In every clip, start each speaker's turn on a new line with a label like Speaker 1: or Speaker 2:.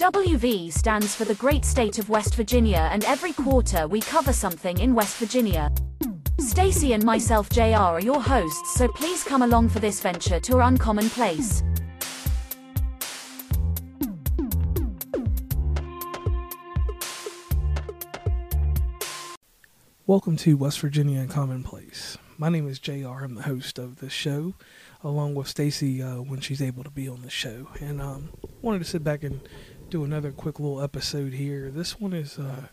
Speaker 1: WV stands for the great state of West Virginia and every quarter we cover something in West Virginia. Stacy and myself JR are your hosts so please come along for this venture to our uncommon place.
Speaker 2: Welcome to West Virginia Uncommon Place. My name is JR. I'm the host of this show, along with Stacy uh, when she's able to be on the show. And um, wanted to sit back and do another quick little episode here. This one is uh,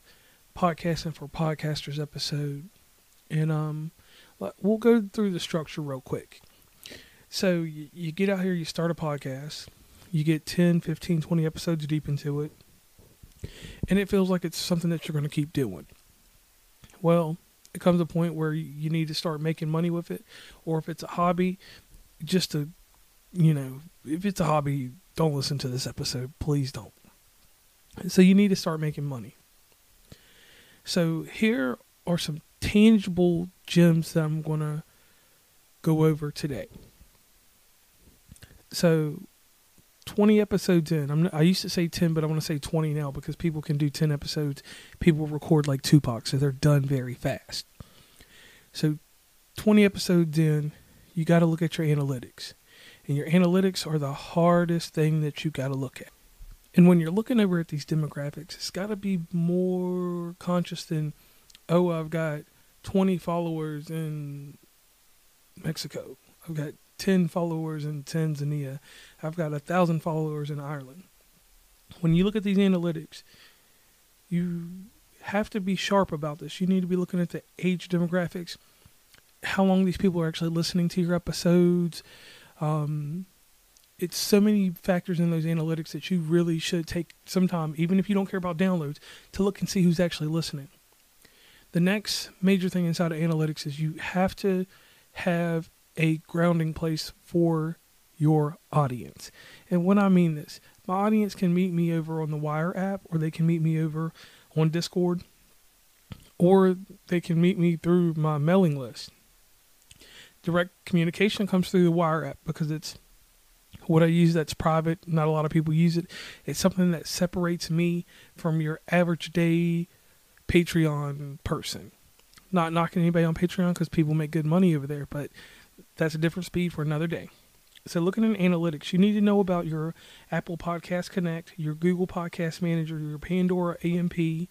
Speaker 2: podcasting for podcasters episode, and um, we'll go through the structure real quick. So you, you get out here, you start a podcast, you get 10, 15, 20 episodes deep into it, and it feels like it's something that you're going to keep doing. Well, it comes a point where you need to start making money with it, or if it's a hobby, just to, you know, if it's a hobby, don't listen to this episode. Please don't. So you need to start making money. So here are some tangible gems that I'm going to go over today. So 20 episodes in, I'm, I used to say 10, but I want to say 20 now because people can do 10 episodes. People record like Tupac, so they're done very fast. So 20 episodes in, you got to look at your analytics. And your analytics are the hardest thing that you got to look at. And when you're looking over at these demographics, it's got to be more conscious than, oh, I've got 20 followers in Mexico. I've got 10 followers in Tanzania. I've got a thousand followers in Ireland. When you look at these analytics, you have to be sharp about this. You need to be looking at the age demographics, how long these people are actually listening to your episodes, um, it's so many factors in those analytics that you really should take some time, even if you don't care about downloads, to look and see who's actually listening. The next major thing inside of analytics is you have to have a grounding place for your audience. And when I mean this, my audience can meet me over on the Wire app, or they can meet me over on Discord, or they can meet me through my mailing list. Direct communication comes through the Wire app because it's what I use that's private. Not a lot of people use it. It's something that separates me from your average day Patreon person. Not knocking anybody on Patreon because people make good money over there, but that's a different speed for another day. So, looking at analytics, you need to know about your Apple Podcast Connect, your Google Podcast Manager, your Pandora AMP,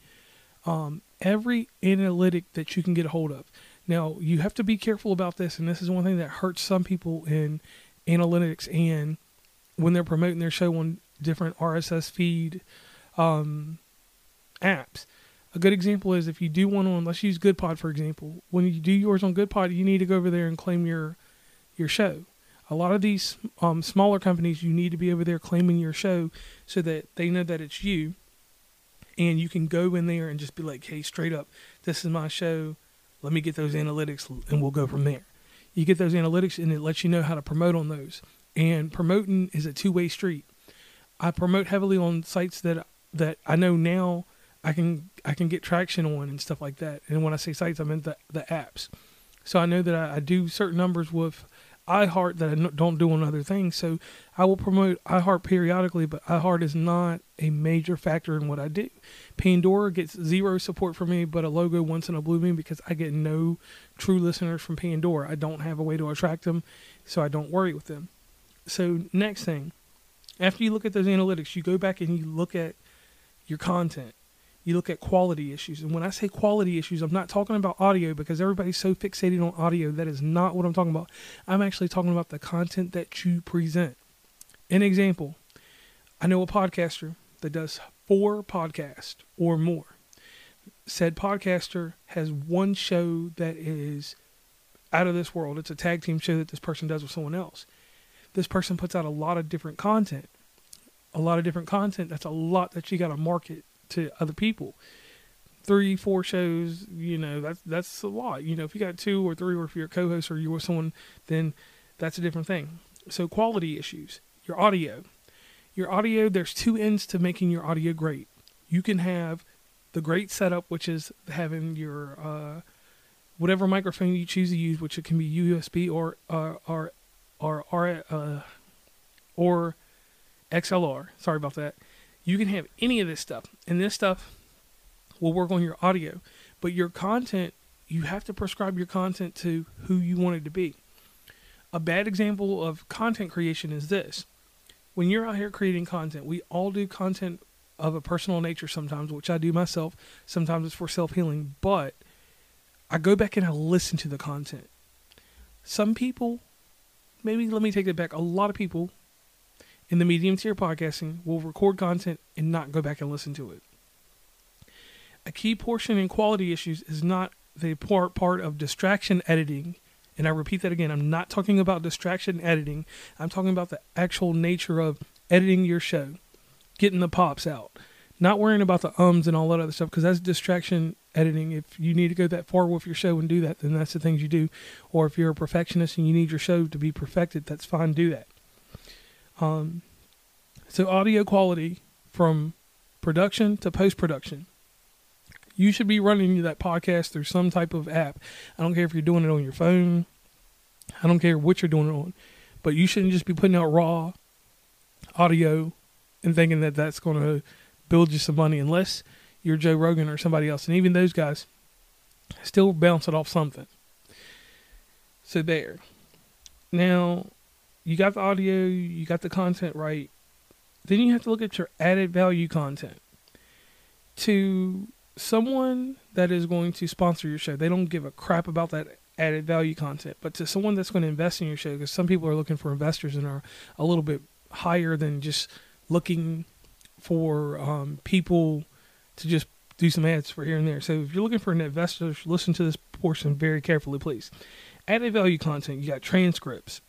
Speaker 2: um, every analytic that you can get a hold of. Now, you have to be careful about this, and this is one thing that hurts some people in analytics and when they're promoting their show on different RSS feed um, apps. A good example is if you do one on, let's use GoodPod for example. When you do yours on GoodPod, you need to go over there and claim your your show. A lot of these um, smaller companies, you need to be over there claiming your show so that they know that it's you, and you can go in there and just be like, "Hey, straight up, this is my show. Let me get those analytics, and we'll go from there." You get those analytics, and it lets you know how to promote on those and promoting is a two-way street. I promote heavily on sites that that I know now I can I can get traction on and stuff like that. And when I say sites, I mean the the apps. So I know that I, I do certain numbers with iHeart that I don't do on other things. So I will promote iHeart periodically, but iHeart is not a major factor in what I do. Pandora gets zero support from me, but a logo once in a blue moon because I get no true listeners from Pandora. I don't have a way to attract them, so I don't worry with them. So next thing, after you look at those analytics, you go back and you look at your content. You look at quality issues. And when I say quality issues, I'm not talking about audio because everybody's so fixated on audio. That is not what I'm talking about. I'm actually talking about the content that you present. An example I know a podcaster that does four podcasts or more. Said podcaster has one show that is out of this world. It's a tag team show that this person does with someone else this person puts out a lot of different content. A lot of different content. That's a lot that you got to market to other people. three, four shows, you know, that's that's a lot. You know, if you got two or three, or if you're a co-host or you're with someone, then that's a different thing. So quality issues, your audio, your audio. There's two ends to making your audio great. You can have the great setup, which is having your uh, whatever microphone you choose to use, which it can be USB or uh, or or or uh, or XLR. Sorry about that. You can have any of this stuff, and this stuff will work on your audio. But your content, you have to prescribe your content to who you want it to be. A bad example of content creation is this. When you're out here creating content, we all do content of a personal nature sometimes, which I do myself. Sometimes it's for self healing, but I go back and I listen to the content. Some people, maybe let me take it back. A lot of people in the medium tier podcasting will record content and not go back and listen to it. A key portion in quality issues is not the part part of distraction editing. And I repeat that again, I'm not talking about distraction editing. I'm talking about the actual nature of editing your show, getting the pops out, not worrying about the ums and all that other stuff because that's distraction editing. If you need to go that far with your show and do that, then that's the things you do. Or if you're a perfectionist and you need your show to be perfected, that's fine, do that. Um, so audio quality from production to post production. You should be running that podcast through some type of app. I don't care if you're doing it on your phone. I don't care what you're doing it on, but you shouldn't just be putting out raw audio and thinking that that's going to build you some money unless you're Joe Rogan or somebody else. And even those guys still bounce it off something. So there. Now, you got the audio, you got the content right. Then you have to look at your added value content. To someone that is going to sponsor your show, they don't give a crap about that added value content. But to someone that's going to invest in your show, because some people are looking for investors and are a little bit higher than just looking for um, people to just do some ads for here and there. So if you're looking for an investor, listen to this portion very carefully, please. Added value content, you got transcripts,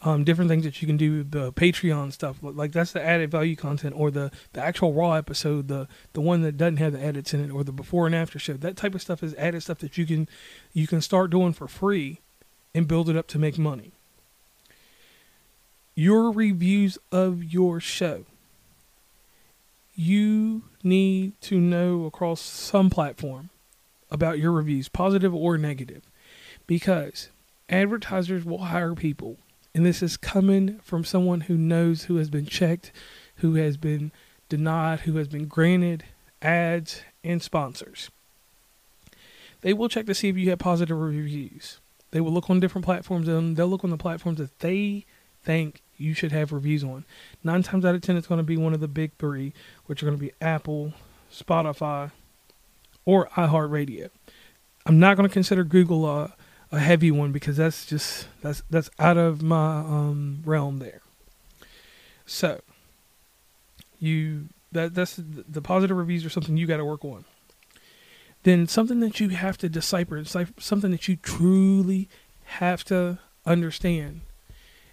Speaker 2: um, different things that you can do, the Patreon stuff, like that's the added value content, or the, the actual raw episode, the the one that doesn't have the edits in it, or the before and after show. That type of stuff is added stuff that you can you can start doing for free and build it up to make money. Your reviews of your show you need to know across some platform about your reviews, positive or negative, because advertisers will hire people, and this is coming from someone who knows who has been checked, who has been denied, who has been granted ads and sponsors. They will check to see if you have positive reviews. They will look on different platforms and they'll look on the platforms that they think you should have reviews on. Nine times out of ten, it's going to be one of the big three, which are going to be Apple, Spotify, or iHeartRadio. I'm not going to consider Google a, heavy one because that's just that's that's out of my um, realm there. So you that that's the positive reviews are something you got to work on. Then something that you have to decipher, something that you truly have to understand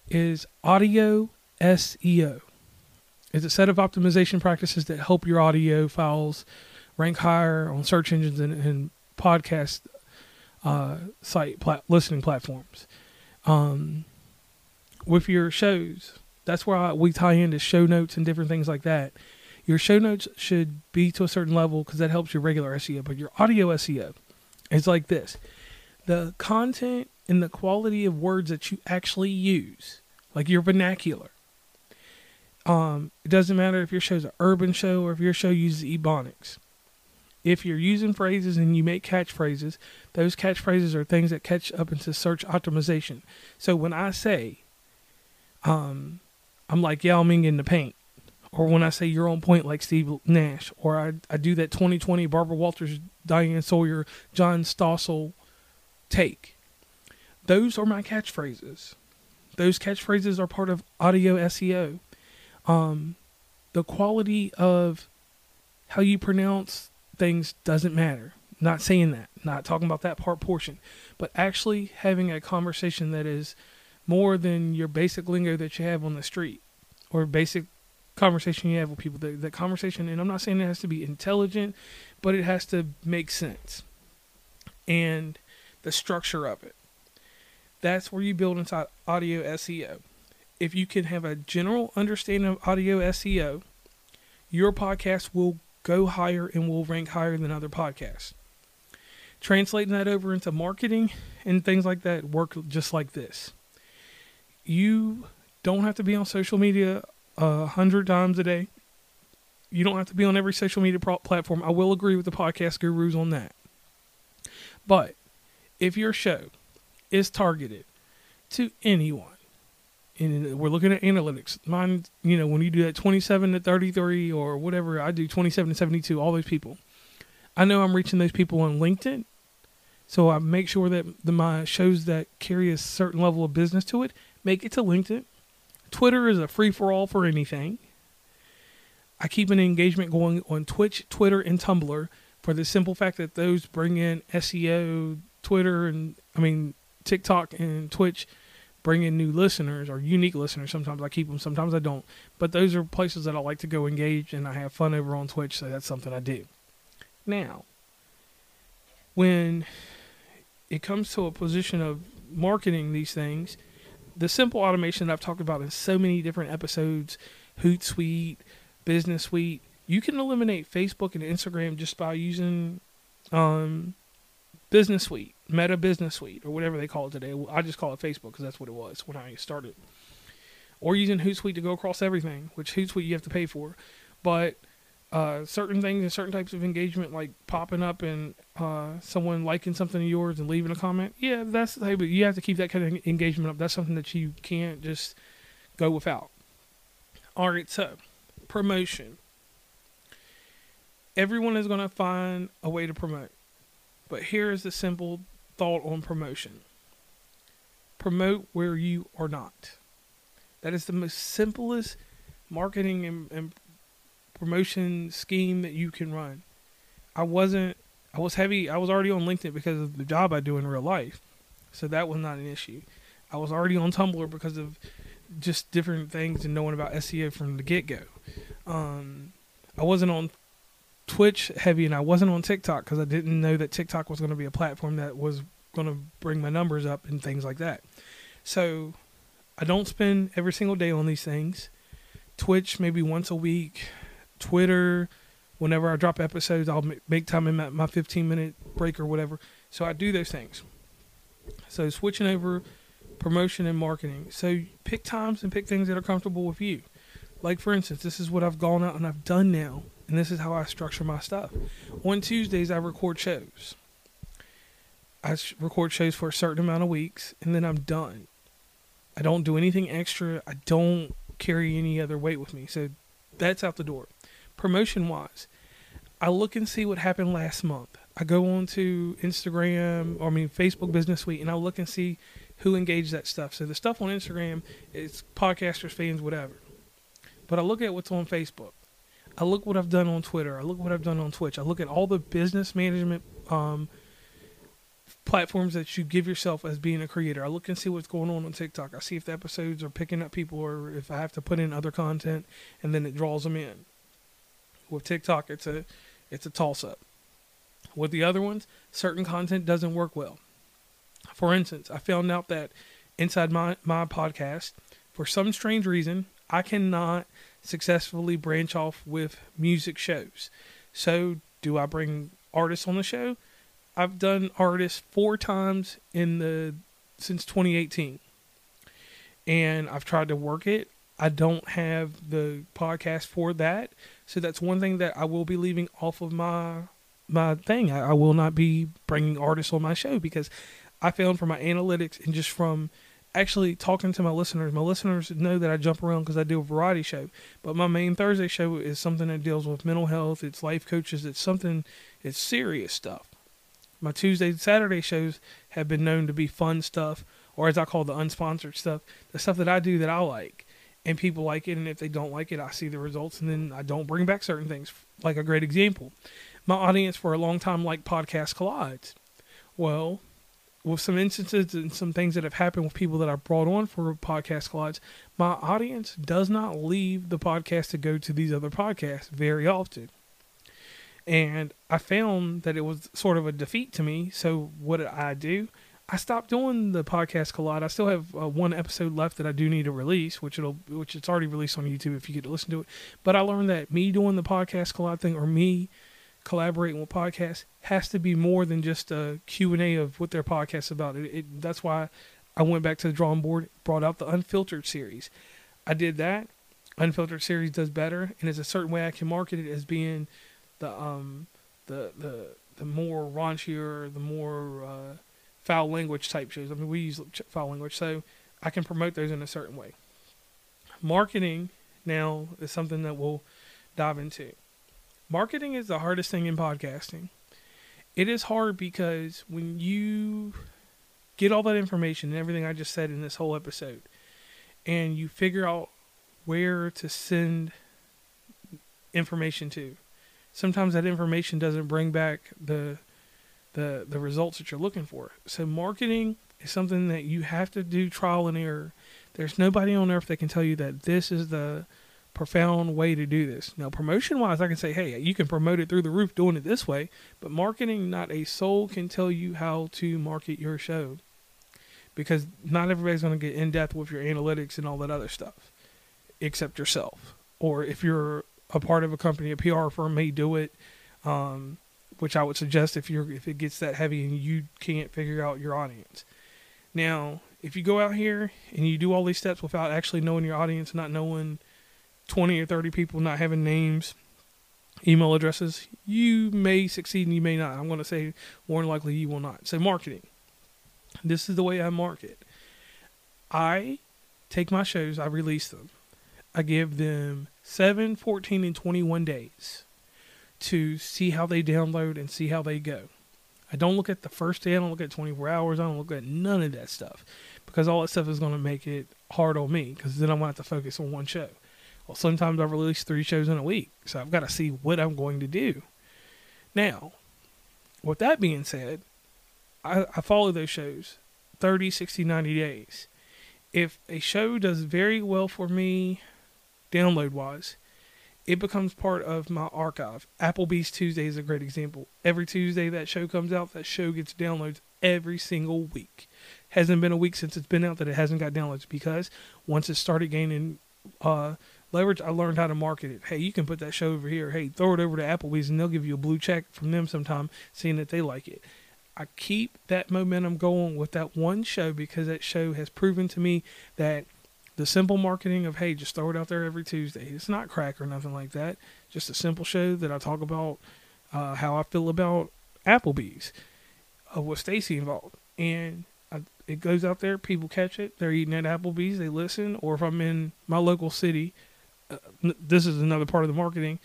Speaker 2: is audio SEO. It's a set of optimization practices that help your audio files rank higher on search engines and, and podcast uh, site plat- listening platforms. Um, with your shows, that's where I, we tie into show notes and different things like that. Your show notes should be to a certain level because that helps your regular SEO, but your audio SEO is like this the content and the quality of words that you actually use, like your vernacular. Um, it doesn't matter if your show's an urban show or if your show uses ebonics. If you're using phrases and you make catchphrases, those catchphrases are things that catch up into search optimization. So when I say, um, I'm like Yao in the paint, or when I say you're on point like Steve Nash, or I, I do that 2020 Barbara Walters, Diane Sawyer, John Stossel take. Those are my catchphrases. Those catchphrases are part of audio SEO. Um, the quality of how you pronounce things doesn't matter. Not saying that, not talking about that part portion, but actually having a conversation that is more than your basic lingo that you have on the street or basic conversation you have with people. That, that conversation, and I'm not saying it has to be intelligent, but it has to make sense. And the structure of it. That's where you build inside audio SEO. If you can have a general understanding of audio SEO, your podcast will go higher and will rank higher than other podcasts. Translating that over into marketing and things like that work just like this. You don't have to be on social media a hundred times a day. You don't have to be on every social media pro- platform. I will agree with the podcast gurus on that. But if your show is targeted to anyone, and we're looking at analytics, mine, you know, when you do that 27 to 33 or whatever, I do 27 to 72, all those people. I know I'm reaching those people on LinkedIn. So I make sure that the, my shows that carry a certain level of business to it make it to LinkedIn. Twitter is a free for all for anything. I keep an engagement going on Twitch, Twitter, and Tumblr for the simple fact that those bring in SEO, Twitter, and I mean TikTok and Twitch bring in new listeners or unique listeners. Sometimes I keep them, sometimes I don't. But those are places that I like to go engage and I have fun over on Twitch, so that's something I do. Now, when it comes to a position of marketing these things, the simple automation that I've talked about in so many different episodes, Hootsuite, Business Suite, you can eliminate Facebook and Instagram just by using um, Business Suite, Meta Business Suite, or whatever they call it today. I just call it Facebook because that's what it was when I started. Or using Hootsuite to go across everything, which Hootsuite you have to pay for. But uh, certain things and certain types of engagement, like popping up and uh, someone liking something of yours and leaving a comment, yeah, that's hey, but you have to keep that kind of engagement up. That's something that you can't just go without. All right, so promotion. Everyone is going to find a way to promote, but here is the simple thought on promotion promote where you are not. That is the most simplest marketing and, and promotion scheme that you can run. I wasn't I was heavy I was already on LinkedIn because of the job I do in real life. So that was not an issue. I was already on Tumblr because of just different things and knowing about SEO from the get go. Um, I wasn't on Twitch heavy and I wasn't on TikTok because I didn't know that TikTok was going to be a platform that was going to bring my numbers up and things like that. So I don't spend every single day on these things. Twitch maybe once a week, Twitter, whenever I drop episodes, I'll make time in my, my 15 minute break or whatever. So I do those things. So switching over promotion and marketing. So pick times and pick things that are comfortable with you. Like for instance, this is what I've gone out and I've done now, and this is how I structure my stuff. On Tuesdays, I record shows. I record shows for a certain amount of weeks, and then I'm done. I don't do anything extra. I don't carry any other weight with me. So that's out the door promotion wise, I look and see what happened last month. I go on to Instagram, or I mean Facebook Business Suite, and I look and see who engaged that stuff. So the stuff on Instagram is podcasters, fans, whatever. But I look at what's on Facebook. I look what I've done on Twitter. I look what I've done on Twitch. I look at all the business management um, platforms that you give yourself as being a creator. I look and see what's going on on TikTok. I see if the episodes are picking up people or if I have to put in other content, and then it draws them in. With TikTok, it's a it's a toss up. With the other ones, certain content doesn't work well. For instance, I found out that inside my, my podcast, for some strange reason, I cannot successfully branch off with music shows. So, do I bring artists on the show? I've done artists four times in the since 2018. And I've tried to work it. I don't have the podcast for that. So that's one thing that I will be leaving off of my my thing. I, I will not be bringing artists on my show because I found from my analytics and just from actually talking to my listeners, my listeners know that I jump around because I do a variety show. But my main Thursday show is something that deals with mental health. It's life coaches. It's something. It's serious stuff. My Tuesday and Saturday shows have been known to be fun stuff, or as I call the unsponsored stuff, the stuff that I do that I like and people like it and if they don't like it i see the results and then i don't bring back certain things like a great example my audience for a long time liked podcast collides well with some instances and some things that have happened with people that I've brought on for podcast collides, my audience does not leave the podcast to go to these other podcasts very often. And I found that it was sort of a defeat to me. So what did I do? I stopped doing the podcast collide. I still have uh, one episode left that I do need to release, which it'll which it's already released on YouTube if you get to listen to it. But I learned that me doing the podcast collide thing or me collaborating with podcasts has to be more than just a Q&A of what their podcast is about. It, it, that's why I went back to the drawing board, brought out the unfiltered series. I did that. Unfiltered series does better, and there's a certain way I can market it as being the um the the the more raunchier, the more uh, foul language type shows. I mean, we use foul language, so I can promote those in a certain way. Marketing now is something that we'll dive into. Marketing is the hardest thing in podcasting. It is hard because when you get all that information and everything I just said in this whole episode, and you figure out where to send information to, sometimes that information doesn't bring back the the the results that you're looking for. So marketing is something that you have to do trial and error. There's nobody on earth that can tell you that this is the profound way to do this. Now, promotion wise, I can say, hey, you can promote it through the roof doing it this way, but marketing, not a soul can tell you how to market your show because not everybody's going to get in depth with your analytics and all that other stuff except yourself. Or if you're a part of a company, a PR firm may do it. Um, which I would suggest if you're if it gets that heavy and you can't figure out your audience. Now, if you go out here and you do all these steps without actually knowing your audience, not knowing 20 or 30 people, not having names, email addresses, you may succeed and you may not. I'm going to say more than likely you will not. So, marketing. This is the way I market. I take my shows, I release them. I give them 7, 14, and 21 days to see how they download and see how they go. I don't look at the first day, I don't look at 24 hours, I don't look at none of that stuff because all that stuff is going to make it hard on me because then I'm going to have to focus on one show. Well, sometimes I release three shows in a week, so I've got to see what I'm going to do. Now, with that being said, I, I follow those shows 30, 60, 90 days. If a show does very well for me download wise, it becomes part of my archive. Applebee's Tuesday is a great example. Every Tuesday that show comes out, that show gets downloads every single week. Hasn't been a week since it's been out that it hasn't got downloads because once it started gaining uh, leverage, I learned how to market it. Hey, you can put that show over here. Hey, throw it over to Applebee's and they'll give you a blue check from them sometime, seeing that they like it. I keep that momentum going with that one show because that show has proven to me that – the simple marketing of hey, just throw it out there every Tuesday. It's not crack or nothing like that. Just a simple show that I talk about uh, how I feel about Applebee's uh, with Stacy involved, and I, it goes out there. People catch it. They're eating at Applebee's. They listen. Or if I'm in my local city, this is another part of the marketing.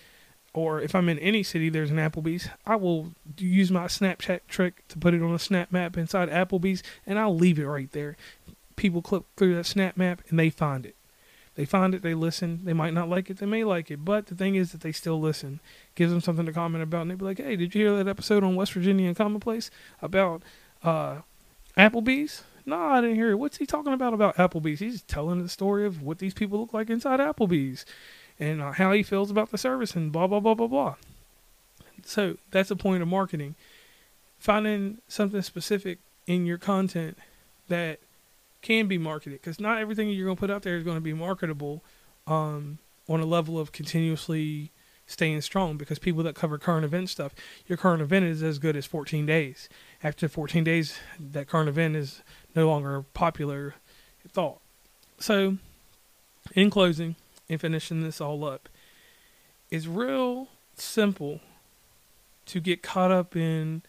Speaker 2: Or if I'm in any city, there's an Applebee's. I will use my Snapchat trick to put it on a snap map inside Applebee's, and I'll leave it right there people click through that snap map and they find it. They find it, they listen. They might not like it, they may like it, but the thing is that they still listen. Gives them something to comment about, and they be like, "Hey, did you hear that episode on West Virginia Uncommon Place about uh, Applebee's?" No, I didn't hear it. What's he talking about about Applebee's? He's telling the story of what these people look like inside Applebee's, and uh, how he feels about the service, and blah blah blah blah blah. So that's the point of marketing. Finding something specific in your content that can be marketed because not everything you're going to put out there is going to be marketable um, on a level of continuously staying strong because people that cover current event stuff, your current event is as good as 14 days. After 14 days, that current event is no longer popular thought. So, in closing, and finishing this all up, it's real simple to get caught up in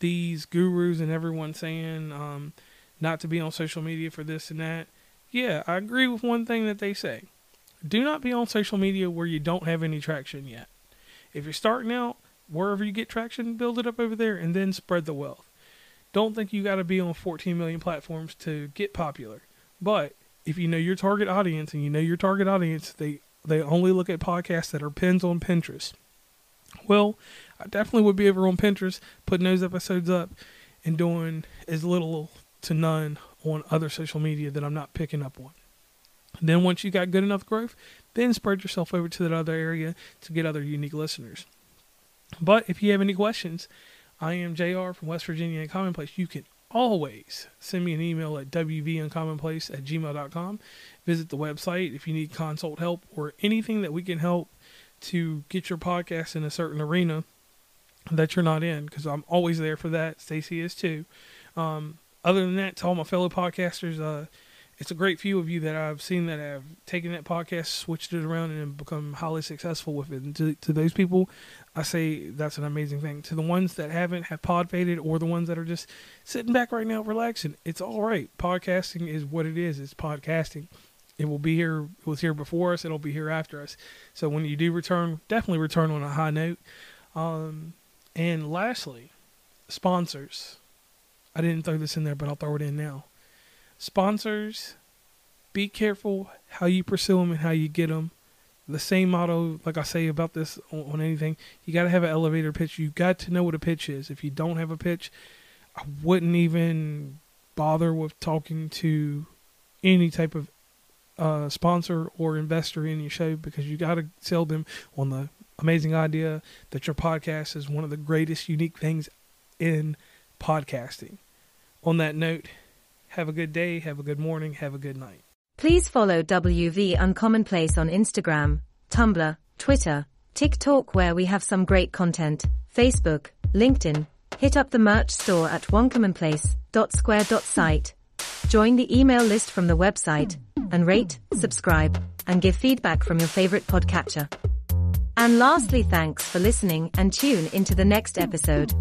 Speaker 2: these gurus and everyone saying, um, not to be on social media for this and that. Yeah, I agree with one thing that they say. Do not be on social media where you don't have any traction yet. If you're starting out, wherever you get traction, build it up over there and then spread the wealth. Don't think you got to be on 14 million platforms to get popular. But if you know your target audience and you know your target audience, they they only look at podcasts that are pins on Pinterest. Well, I definitely would be over on Pinterest putting those episodes up and doing as little to none on other social media that I'm not picking up on. Then once you got good enough growth, then spread yourself over to that other area to get other unique listeners. But if you have any questions, I am JR from West Virginia Uncommon Place. You can always send me an email at wvuncommonplace at gmail.com. Visit the website if you need consult help or anything that we can help to get your podcast in a certain arena that you're not in, because I'm always there for that. Stacy is too. Um, other than that, to all my fellow podcasters, uh, it's a great few of you that I've seen that have taken that podcast, switched it around, and become highly successful with it. And to, to those people, I say that's an amazing thing. To the ones that haven't, have pod faded, or the ones that are just sitting back right now, relaxing, it's all right. Podcasting is what it is. It's podcasting. It will be here. It was here before us. It'll be here after us. So when you do return, definitely return on a high note. Um, and lastly, sponsors. I didn't throw this in there, but I'll throw it in now sponsors, be careful how you pursue them and how you get them. The same motto, like I say about this on, anything, you got to have an elevator pitch. You got to know what a pitch is. If you don't have a pitch, I wouldn't even bother with talking to any type of uh, sponsor or investor in your show because you got to sell them on the amazing idea that your podcast is one of the greatest unique things in podcasting. On that note, have a good day, have a good morning, have a good night.
Speaker 3: Please follow WV Uncommonplace on Instagram, Tumblr, Twitter, TikTok where we have some great content, Facebook, LinkedIn. Hit up the merch store at onecommonplace.square.site. Join the email list from the website and rate, subscribe, and give feedback from your favorite podcatcher. And lastly, thanks for listening and tune into the next episode.